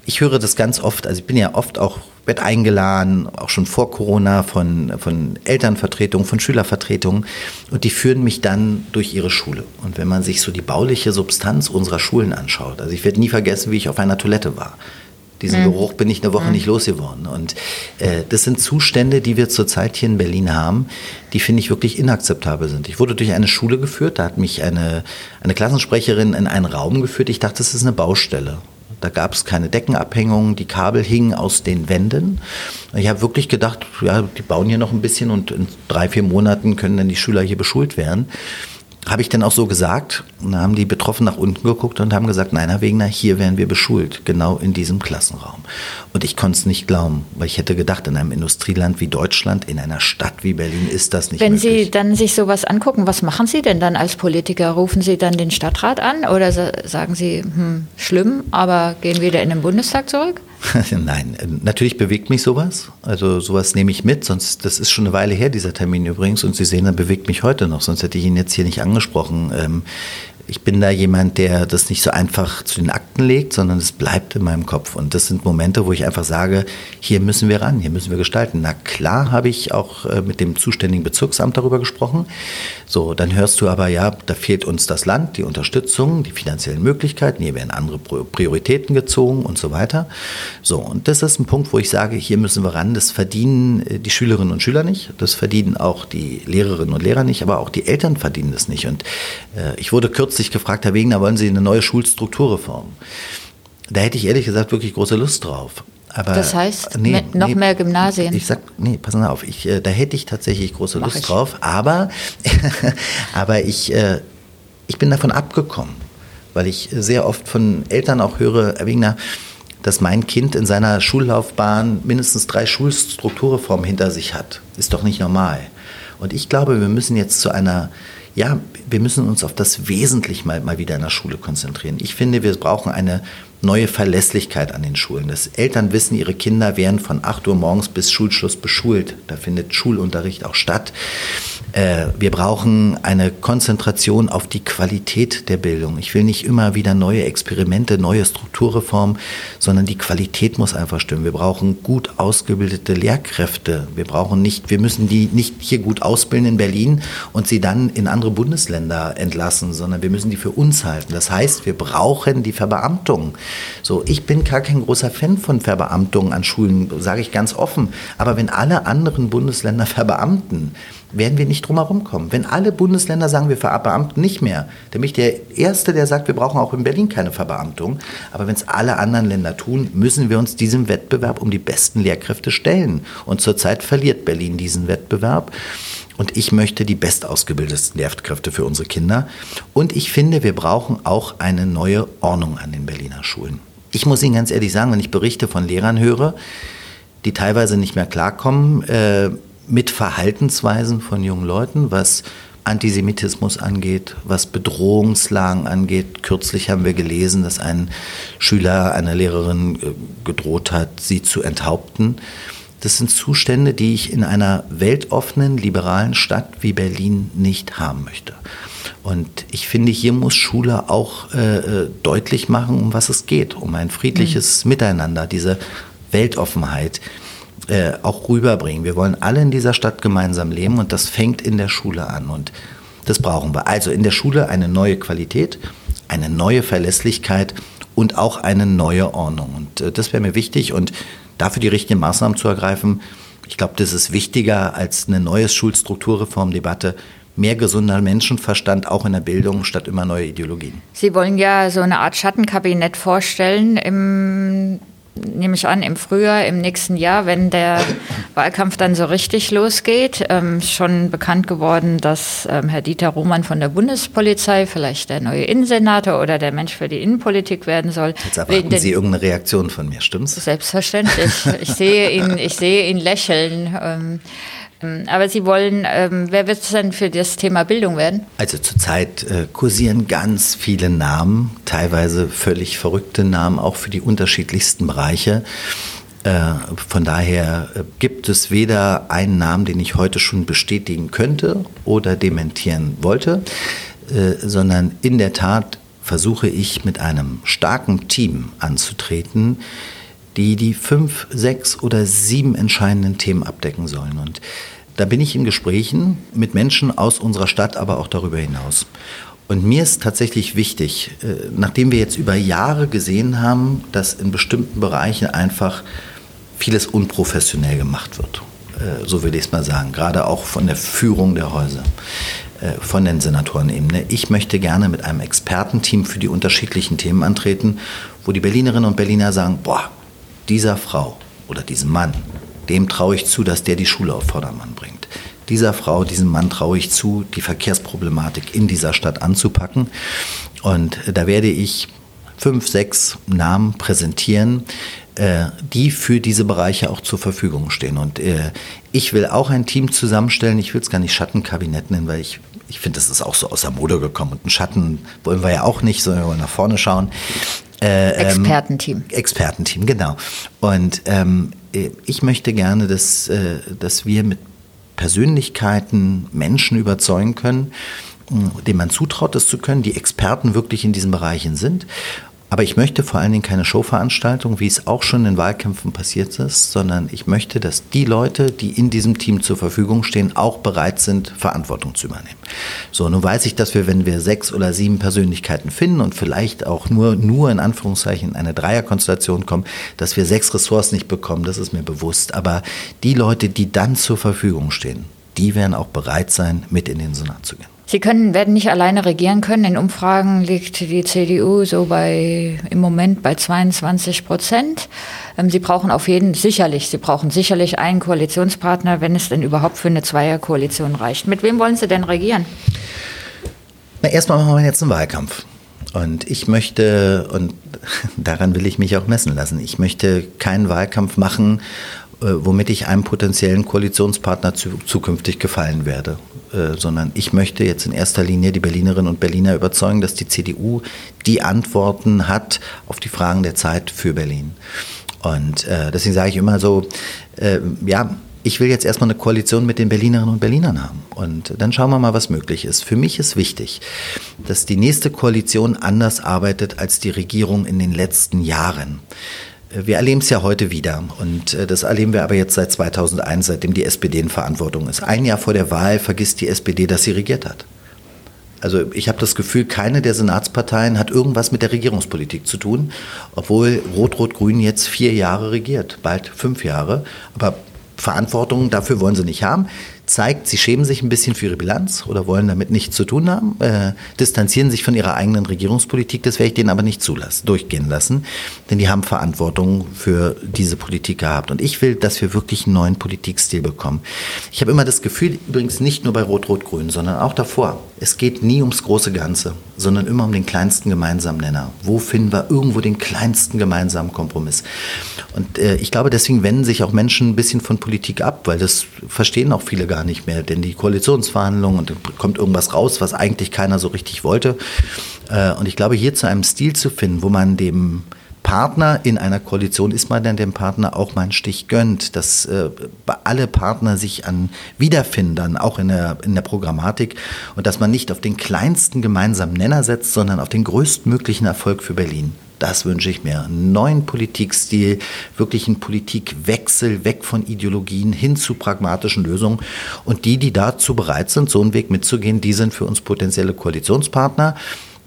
S3: ich höre das ganz oft, also ich bin ja oft auch wird eingeladen, auch schon vor Corona von, von Elternvertretungen, von Schülervertretungen und die führen mich dann durch ihre Schule. Und wenn man sich so die bauliche Substanz unserer Schulen anschaut, also ich werde nie vergessen, wie ich auf einer Toilette war. Diesen mhm. Geruch bin ich eine Woche mhm. nicht losgeworden. Und äh, das sind Zustände, die wir zurzeit hier in Berlin haben, die finde ich wirklich inakzeptabel sind. Ich wurde durch eine Schule geführt, da hat mich eine, eine Klassensprecherin in einen Raum geführt. Ich dachte, das ist eine Baustelle. Da gab es keine Deckenabhängungen, die Kabel hingen aus den Wänden. Ich habe wirklich gedacht, ja, die bauen hier noch ein bisschen und in drei, vier Monaten können dann die Schüler hier beschult werden. Habe ich dann auch so gesagt. Und da haben die Betroffenen nach unten geguckt und haben gesagt, nein, Herr Wegner, hier werden wir beschult, genau in diesem Klassenraum. Und ich konnte es nicht glauben, weil ich hätte gedacht, in einem Industrieland wie Deutschland, in einer Stadt wie Berlin ist das nicht
S2: Wenn
S3: möglich.
S2: Sie dann sich sowas angucken, was machen Sie denn dann als Politiker? Rufen Sie dann den Stadtrat an oder sagen Sie, hm, schlimm, aber gehen wieder in den Bundestag zurück?
S3: Nein, natürlich bewegt mich sowas. Also sowas nehme ich mit, sonst, das ist schon eine Weile her, dieser Termin übrigens, und Sie sehen, er bewegt mich heute noch, sonst hätte ich ihn jetzt hier nicht angesprochen. Ähm, ich bin da jemand, der das nicht so einfach zu den Akten legt, sondern es bleibt in meinem Kopf. Und das sind Momente, wo ich einfach sage, hier müssen wir ran, hier müssen wir gestalten. Na klar habe ich auch äh, mit dem zuständigen Bezirksamt darüber gesprochen. So, dann hörst du aber, ja, da fehlt uns das Land, die Unterstützung, die finanziellen Möglichkeiten, hier werden andere Prioritäten gezogen und so weiter. So, und das ist ein Punkt, wo ich sage, hier müssen wir ran. Das verdienen äh, die Schülerinnen und Schüler nicht, das verdienen auch die Lehrerinnen und Lehrer nicht, aber auch die Eltern verdienen das nicht. Und äh, ich wurde kürzlich gefragt, Herr Wegener, wollen Sie eine neue Schulstrukturreform? Da hätte ich ehrlich gesagt wirklich große Lust drauf.
S2: Aber, das heißt, nee, noch nee, mehr Gymnasien.
S3: Ich sag, nee, pass mal auf, ich, äh, da hätte ich tatsächlich große Lust ich. drauf, aber, aber ich, äh, ich bin davon abgekommen, weil ich sehr oft von Eltern auch höre, Herr Wegner, dass mein Kind in seiner Schullaufbahn mindestens drei Schulstrukturreformen hinter sich hat. Ist doch nicht normal. Und ich glaube, wir müssen jetzt zu einer ja, wir müssen uns auf das Wesentliche mal, mal wieder in der Schule konzentrieren. Ich finde, wir brauchen eine neue Verlässlichkeit an den Schulen. Das Eltern wissen, ihre Kinder werden von 8 Uhr morgens bis Schulschluss beschult. Da findet Schulunterricht auch statt. Äh, wir brauchen eine Konzentration auf die Qualität der Bildung. Ich will nicht immer wieder neue Experimente, neue Strukturreformen, sondern die Qualität muss einfach stimmen. Wir brauchen gut ausgebildete Lehrkräfte. Wir brauchen nicht, wir müssen die nicht hier gut ausbilden in Berlin und sie dann in andere Bundesländer entlassen, sondern wir müssen die für uns halten. Das heißt, wir brauchen die Verbeamtung. So, ich bin gar kein großer Fan von Verbeamtung an Schulen, sage ich ganz offen. Aber wenn alle anderen Bundesländer verbeamten, werden wir nicht drum herum kommen. Wenn alle Bundesländer sagen, wir verbeamten nicht mehr, dann bin ich der Erste, der sagt, wir brauchen auch in Berlin keine Verbeamtung. Aber wenn es alle anderen Länder tun, müssen wir uns diesem Wettbewerb um die besten Lehrkräfte stellen. Und zurzeit verliert Berlin diesen Wettbewerb. Und ich möchte die bestausgebildetsten Lehrkräfte für unsere Kinder. Und ich finde, wir brauchen auch eine neue Ordnung an den Berliner Schulen. Ich muss Ihnen ganz ehrlich sagen, wenn ich Berichte von Lehrern höre, die teilweise nicht mehr klarkommen äh, mit Verhaltensweisen von jungen Leuten, was Antisemitismus angeht, was Bedrohungslagen angeht. Kürzlich haben wir gelesen, dass ein Schüler einer Lehrerin äh, gedroht hat, sie zu enthaupten. Das sind Zustände, die ich in einer weltoffenen, liberalen Stadt wie Berlin nicht haben möchte. Und ich finde, hier muss Schule auch äh, äh, deutlich machen, um was es geht, um ein friedliches mhm. Miteinander, diese Weltoffenheit äh, auch rüberbringen. Wir wollen alle in dieser Stadt gemeinsam leben und das fängt in der Schule an und das brauchen wir. Also in der Schule eine neue Qualität, eine neue Verlässlichkeit und auch eine neue Ordnung. Und äh, das wäre mir wichtig und dafür die richtigen Maßnahmen zu ergreifen. Ich glaube, das ist wichtiger als eine neue Schulstrukturreformdebatte. Mehr gesunder Menschenverstand auch in der Bildung statt immer neue Ideologien.
S2: Sie wollen ja so eine Art Schattenkabinett vorstellen im nehme ich an, im Frühjahr, im nächsten Jahr, wenn der Wahlkampf dann so richtig losgeht. Ähm, schon bekannt geworden, dass ähm, Herr Dieter Roman von der Bundespolizei vielleicht der neue Innensenator oder der Mensch für die Innenpolitik werden soll.
S3: Jetzt erwarten Sie irgendeine Reaktion von mir, stimmt's?
S2: Selbstverständlich. Ich sehe ihn, ich sehe ihn lächeln. Ähm, aber Sie wollen, ähm, wer wird es denn für das Thema Bildung werden?
S3: Also zurzeit äh, kursieren ganz viele Namen, teilweise völlig verrückte Namen, auch für die unterschiedlichsten Bereiche. Äh, von daher äh, gibt es weder einen Namen, den ich heute schon bestätigen könnte oder dementieren wollte, äh, sondern in der Tat versuche ich mit einem starken Team anzutreten, die die fünf, sechs oder sieben entscheidenden Themen abdecken sollen. Und da bin ich in Gesprächen mit Menschen aus unserer Stadt, aber auch darüber hinaus. Und mir ist tatsächlich wichtig, äh, nachdem wir jetzt über Jahre gesehen haben, dass in bestimmten Bereichen einfach vieles unprofessionell gemacht wird. so will ich es mal sagen, gerade auch von der Führung der Häuser von den Senatorenebene. Ich möchte gerne mit einem Expertenteam für die unterschiedlichen Themen antreten, wo die Berlinerinnen und Berliner sagen, boah, dieser Frau oder diesem Mann, dem traue ich zu, dass der die Schule auf Vordermann bringt. Dieser Frau, diesem Mann traue ich zu, die Verkehrsproblematik in dieser Stadt anzupacken. Und da werde ich fünf, sechs Namen präsentieren, äh, die für diese Bereiche auch zur Verfügung stehen. Und äh, ich will auch ein Team zusammenstellen. Ich will es gar nicht Schattenkabinett nennen, weil ich, ich finde, das ist auch so aus der Mode gekommen. Und einen Schatten wollen wir ja auch nicht, sondern wir wollen nach vorne schauen.
S2: Äh, ähm, Expertenteam.
S3: Expertenteam, genau. Und ähm, ich möchte gerne, dass, äh, dass wir mit Persönlichkeiten Menschen überzeugen können, denen man zutraut, das zu können, die Experten wirklich in diesen Bereichen sind aber ich möchte vor allen Dingen keine Showveranstaltung, wie es auch schon in Wahlkämpfen passiert ist, sondern ich möchte, dass die Leute, die in diesem Team zur Verfügung stehen, auch bereit sind, Verantwortung zu übernehmen. So, nun weiß ich, dass wir, wenn wir sechs oder sieben Persönlichkeiten finden und vielleicht auch nur, nur in Anführungszeichen in eine Dreierkonstellation kommen, dass wir sechs Ressorts nicht bekommen, das ist mir bewusst. Aber die Leute, die dann zur Verfügung stehen, die werden auch bereit sein, mit in den Senat zu gehen.
S2: Sie können, werden nicht alleine regieren können. In Umfragen liegt die CDU so bei, im Moment bei 22 Prozent. Ähm, Sie brauchen auf jeden, sicherlich, Sie brauchen sicherlich einen Koalitionspartner, wenn es denn überhaupt für eine Zweierkoalition reicht. Mit wem wollen Sie denn regieren?
S3: Na, erstmal machen wir jetzt einen Wahlkampf. Und ich möchte, und daran will ich mich auch messen lassen, ich möchte keinen Wahlkampf machen, äh, womit ich einem potenziellen Koalitionspartner zukünftig gefallen werde. Äh, sondern ich möchte jetzt in erster Linie die Berlinerinnen und Berliner überzeugen, dass die CDU die Antworten hat auf die Fragen der Zeit für Berlin. Und äh, deswegen sage ich immer so, äh, ja, ich will jetzt erstmal eine Koalition mit den Berlinerinnen und Berlinern haben. Und dann schauen wir mal, was möglich ist. Für mich ist wichtig, dass die nächste Koalition anders arbeitet als die Regierung in den letzten Jahren. Wir erleben es ja heute wieder und äh, das erleben wir aber jetzt seit 2001, seitdem die SPD in Verantwortung ist. Ein Jahr vor der Wahl vergisst die SPD, dass sie regiert hat. Also ich habe das Gefühl, keine der Senatsparteien hat irgendwas mit der Regierungspolitik zu tun, obwohl Rot-Rot-Grün jetzt vier Jahre regiert, bald fünf Jahre. Aber Verantwortung dafür wollen sie nicht haben zeigt, sie schämen sich ein bisschen für ihre Bilanz oder wollen damit nichts zu tun haben, äh, distanzieren sich von ihrer eigenen Regierungspolitik. Das werde ich denen aber nicht zulassen, durchgehen lassen, denn die haben Verantwortung für diese Politik gehabt. Und ich will, dass wir wirklich einen neuen Politikstil bekommen. Ich habe immer das Gefühl, übrigens nicht nur bei Rot-Rot-Grün, sondern auch davor, es geht nie ums große Ganze, sondern immer um den kleinsten gemeinsamen Nenner. Wo finden wir irgendwo den kleinsten gemeinsamen Kompromiss? Und äh, ich glaube, deswegen wenden sich auch Menschen ein bisschen von Politik ab, weil das verstehen auch viele gar nicht mehr, denn die Koalitionsverhandlungen und dann kommt irgendwas raus, was eigentlich keiner so richtig wollte. Äh, und ich glaube, hier zu einem Stil zu finden, wo man dem Partner in einer Koalition ist man dann dem Partner auch mal einen Stich gönnt, dass äh, alle Partner sich an wiederfinden, auch in der, in der Programmatik und dass man nicht auf den kleinsten gemeinsamen Nenner setzt, sondern auf den größtmöglichen Erfolg für Berlin. Das wünsche ich mir. Einen neuen Politikstil, wirklich einen Politikwechsel weg von Ideologien hin zu pragmatischen Lösungen. Und die, die dazu bereit sind, so einen Weg mitzugehen, die sind für uns potenzielle Koalitionspartner.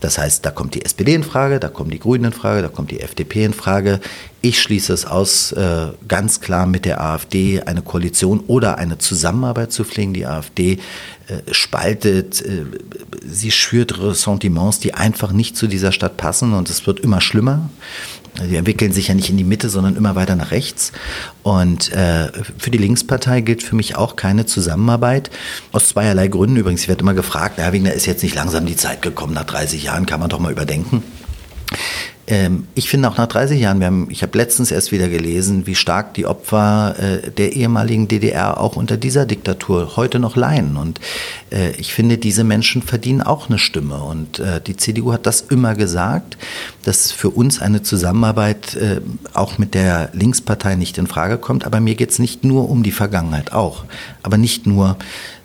S3: Das heißt, da kommt die SPD in Frage, da kommen die Grünen in Frage, da kommt die FDP in Frage. Ich schließe es aus, äh, ganz klar mit der AfD eine Koalition oder eine Zusammenarbeit zu pflegen. Die AfD äh, spaltet, äh, sie schürt Ressentiments, die einfach nicht zu dieser Stadt passen und es wird immer schlimmer. Die entwickeln sich ja nicht in die Mitte, sondern immer weiter nach rechts. Und äh, für die Linkspartei gilt für mich auch keine Zusammenarbeit. Aus zweierlei Gründen übrigens. Ich werde immer gefragt, Herr Wegner, ist jetzt nicht langsam die Zeit gekommen, nach 30 Jahren kann man doch mal überdenken. Ähm, ich finde auch nach 30 Jahren, haben, ich habe letztens erst wieder gelesen, wie stark die Opfer äh, der ehemaligen DDR auch unter dieser Diktatur heute noch leiden. Und äh, ich finde, diese Menschen verdienen auch eine Stimme. Und äh, die CDU hat das immer gesagt, dass für uns eine Zusammenarbeit äh, auch mit der Linkspartei nicht in Frage kommt. Aber mir geht es nicht nur um die Vergangenheit auch, aber nicht nur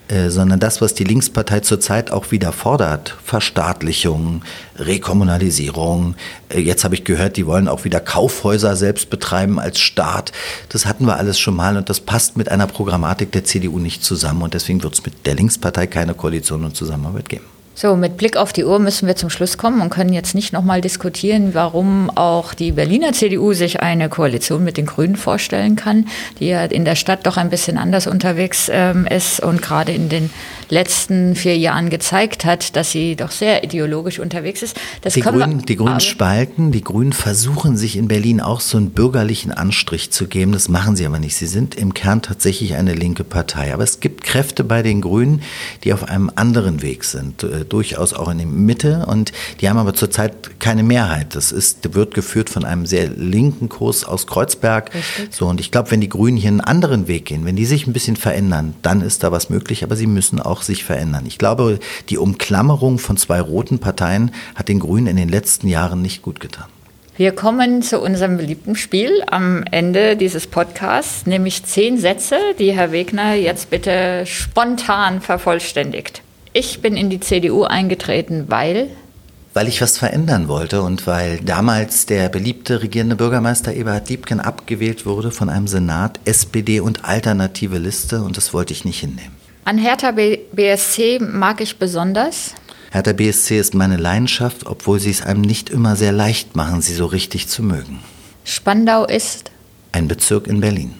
S3: äh, sondern das, was die Linkspartei zurzeit auch wieder fordert, Verstaatlichung, Rekommunalisierung. Äh, jetzt habe ich gehört, die wollen auch wieder Kaufhäuser selbst betreiben als Staat. Das hatten wir alles schon mal und das passt mit einer Programmatik der CDU nicht zusammen und deswegen wird es mit der Linkspartei keine Koalition und Zusammenarbeit geben.
S2: So, mit Blick auf die Uhr müssen wir zum Schluss kommen und können jetzt nicht nochmal diskutieren, warum auch die Berliner CDU sich eine Koalition mit den Grünen vorstellen kann, die ja in der Stadt doch ein bisschen anders unterwegs ähm, ist und gerade in den letzten vier Jahren gezeigt hat, dass sie doch sehr ideologisch unterwegs ist.
S3: Das die Grünen, die Grünen spalten, die Grünen versuchen sich in Berlin auch so einen bürgerlichen Anstrich zu geben. Das machen sie aber nicht. Sie sind im Kern tatsächlich eine linke Partei. Aber es gibt Kräfte bei den Grünen, die auf einem anderen Weg sind, äh, durchaus auch in der Mitte. Und die haben aber zurzeit keine Mehrheit. Das ist, wird geführt von einem sehr linken Kurs aus Kreuzberg. Richtig. So, und ich glaube, wenn die Grünen hier einen anderen Weg gehen, wenn die sich ein bisschen verändern, dann ist da was möglich. Aber sie müssen auch sich verändern. Ich glaube, die Umklammerung von zwei roten Parteien hat den Grünen in den letzten Jahren nicht gut getan.
S2: Wir kommen zu unserem beliebten Spiel am Ende dieses Podcasts, nämlich zehn Sätze, die Herr Wegner jetzt bitte spontan vervollständigt. Ich bin in die CDU eingetreten, weil
S3: weil ich was verändern wollte und weil damals der beliebte regierende Bürgermeister Eberhard Diebken abgewählt wurde von einem Senat, SPD und alternative Liste und das wollte ich nicht hinnehmen.
S2: An Hertha BSC mag ich besonders,
S3: Hertha BSC ist meine Leidenschaft, obwohl sie es einem nicht immer sehr leicht machen, sie so richtig zu mögen.
S2: Spandau ist
S3: ein Bezirk in Berlin.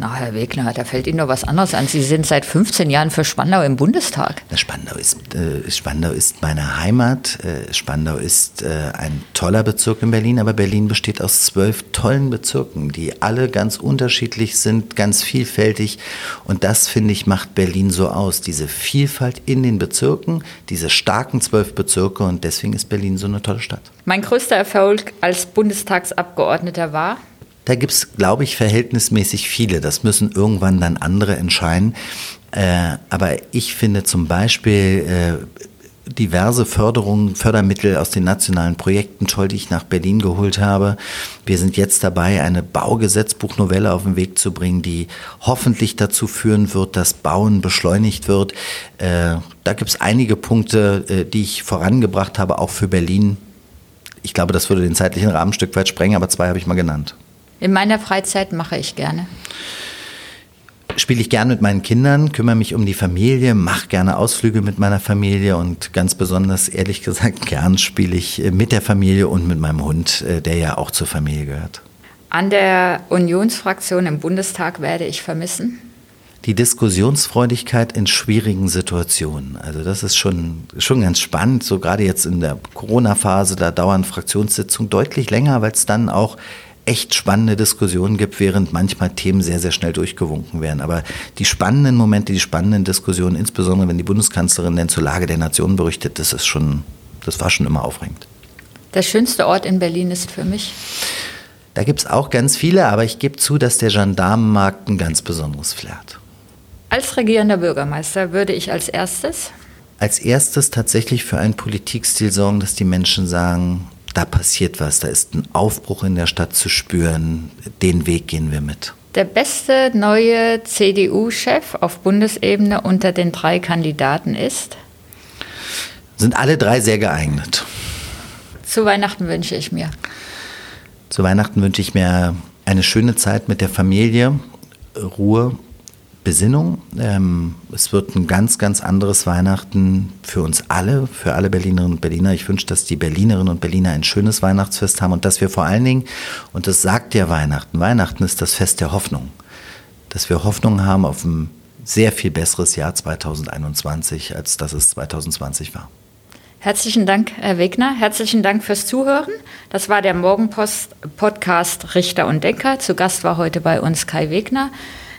S2: Na, Herr Wegner, da fällt Ihnen noch was anderes an. Sie sind seit 15 Jahren für Spandau im Bundestag.
S3: Spandau ist, äh, Spandau ist meine Heimat. Äh, Spandau ist äh, ein toller Bezirk in Berlin, aber Berlin besteht aus zwölf tollen Bezirken, die alle ganz unterschiedlich sind, ganz vielfältig. Und das, finde ich, macht Berlin so aus. Diese Vielfalt in den Bezirken, diese starken zwölf Bezirke. Und deswegen ist Berlin so eine tolle Stadt.
S2: Mein größter Erfolg als Bundestagsabgeordneter war?
S3: Da gibt es, glaube ich, verhältnismäßig viele. Das müssen irgendwann dann andere entscheiden. Äh, aber ich finde zum Beispiel äh, diverse Förderungen, Fördermittel aus den nationalen Projekten toll, die ich nach Berlin geholt habe. Wir sind jetzt dabei, eine Baugesetzbuchnovelle auf den Weg zu bringen, die hoffentlich dazu führen wird, dass Bauen beschleunigt wird. Äh, da gibt es einige Punkte, äh, die ich vorangebracht habe, auch für Berlin. Ich glaube, das würde den zeitlichen Rahmen ein Stück weit sprengen, aber zwei habe ich mal genannt.
S2: In meiner Freizeit mache ich gerne.
S3: Spiele ich gerne mit meinen Kindern, kümmere mich um die Familie, mache gerne Ausflüge mit meiner Familie und ganz besonders, ehrlich gesagt, gern spiele ich äh, mit der Familie und mit meinem Hund, äh, der ja auch zur Familie gehört.
S2: An der Unionsfraktion im Bundestag werde ich vermissen?
S3: die Diskussionsfreudigkeit in schwierigen Situationen. Also das ist schon, schon ganz spannend, so gerade jetzt in der Corona-Phase, da dauern Fraktionssitzungen deutlich länger, weil es dann auch echt spannende Diskussionen gibt, während manchmal Themen sehr, sehr schnell durchgewunken werden. Aber die spannenden Momente, die spannenden Diskussionen, insbesondere wenn die Bundeskanzlerin denn zur Lage der Nation berichtet, das ist schon, das war schon immer aufregend.
S2: Der schönste Ort in Berlin ist für mich?
S3: Da gibt es auch ganz viele, aber ich gebe zu, dass der Gendarmenmarkt ein ganz besonderes Flair hat.
S2: Als regierender Bürgermeister würde ich als erstes?
S3: Als erstes tatsächlich für einen Politikstil sorgen, dass die Menschen sagen, da passiert was, da ist ein Aufbruch in der Stadt zu spüren, den Weg gehen wir mit.
S2: Der beste neue CDU-Chef auf Bundesebene unter den drei Kandidaten ist?
S3: Sind alle drei sehr geeignet.
S2: Zu Weihnachten wünsche ich mir.
S3: Zu Weihnachten wünsche ich mir eine schöne Zeit mit der Familie, Ruhe Besinnung. Ähm, es wird ein ganz, ganz anderes Weihnachten für uns alle, für alle Berlinerinnen und Berliner. Ich wünsche, dass die Berlinerinnen und Berliner ein schönes Weihnachtsfest haben und dass wir vor allen Dingen, und das sagt ja Weihnachten, Weihnachten ist das Fest der Hoffnung, dass wir Hoffnung haben auf ein sehr viel besseres Jahr 2021, als das es 2020 war.
S2: Herzlichen Dank, Herr Wegner. Herzlichen Dank fürs Zuhören. Das war der Morgenpost-Podcast Richter und Denker. Zu Gast war heute bei uns Kai Wegner,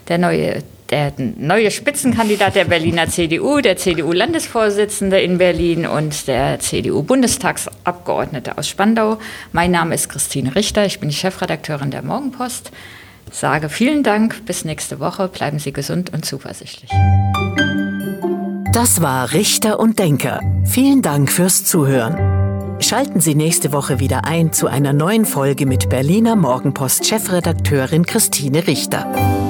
S2: der neue der neue Spitzenkandidat der Berliner CDU, der CDU-Landesvorsitzende in Berlin und der CDU-Bundestagsabgeordnete aus Spandau. Mein Name ist Christine Richter, ich bin die Chefredakteurin der Morgenpost. Sage vielen Dank, bis nächste Woche, bleiben Sie gesund und zuversichtlich.
S1: Das war Richter und Denker. Vielen Dank fürs Zuhören. Schalten Sie nächste Woche wieder ein zu einer neuen Folge mit Berliner Morgenpost-Chefredakteurin Christine Richter.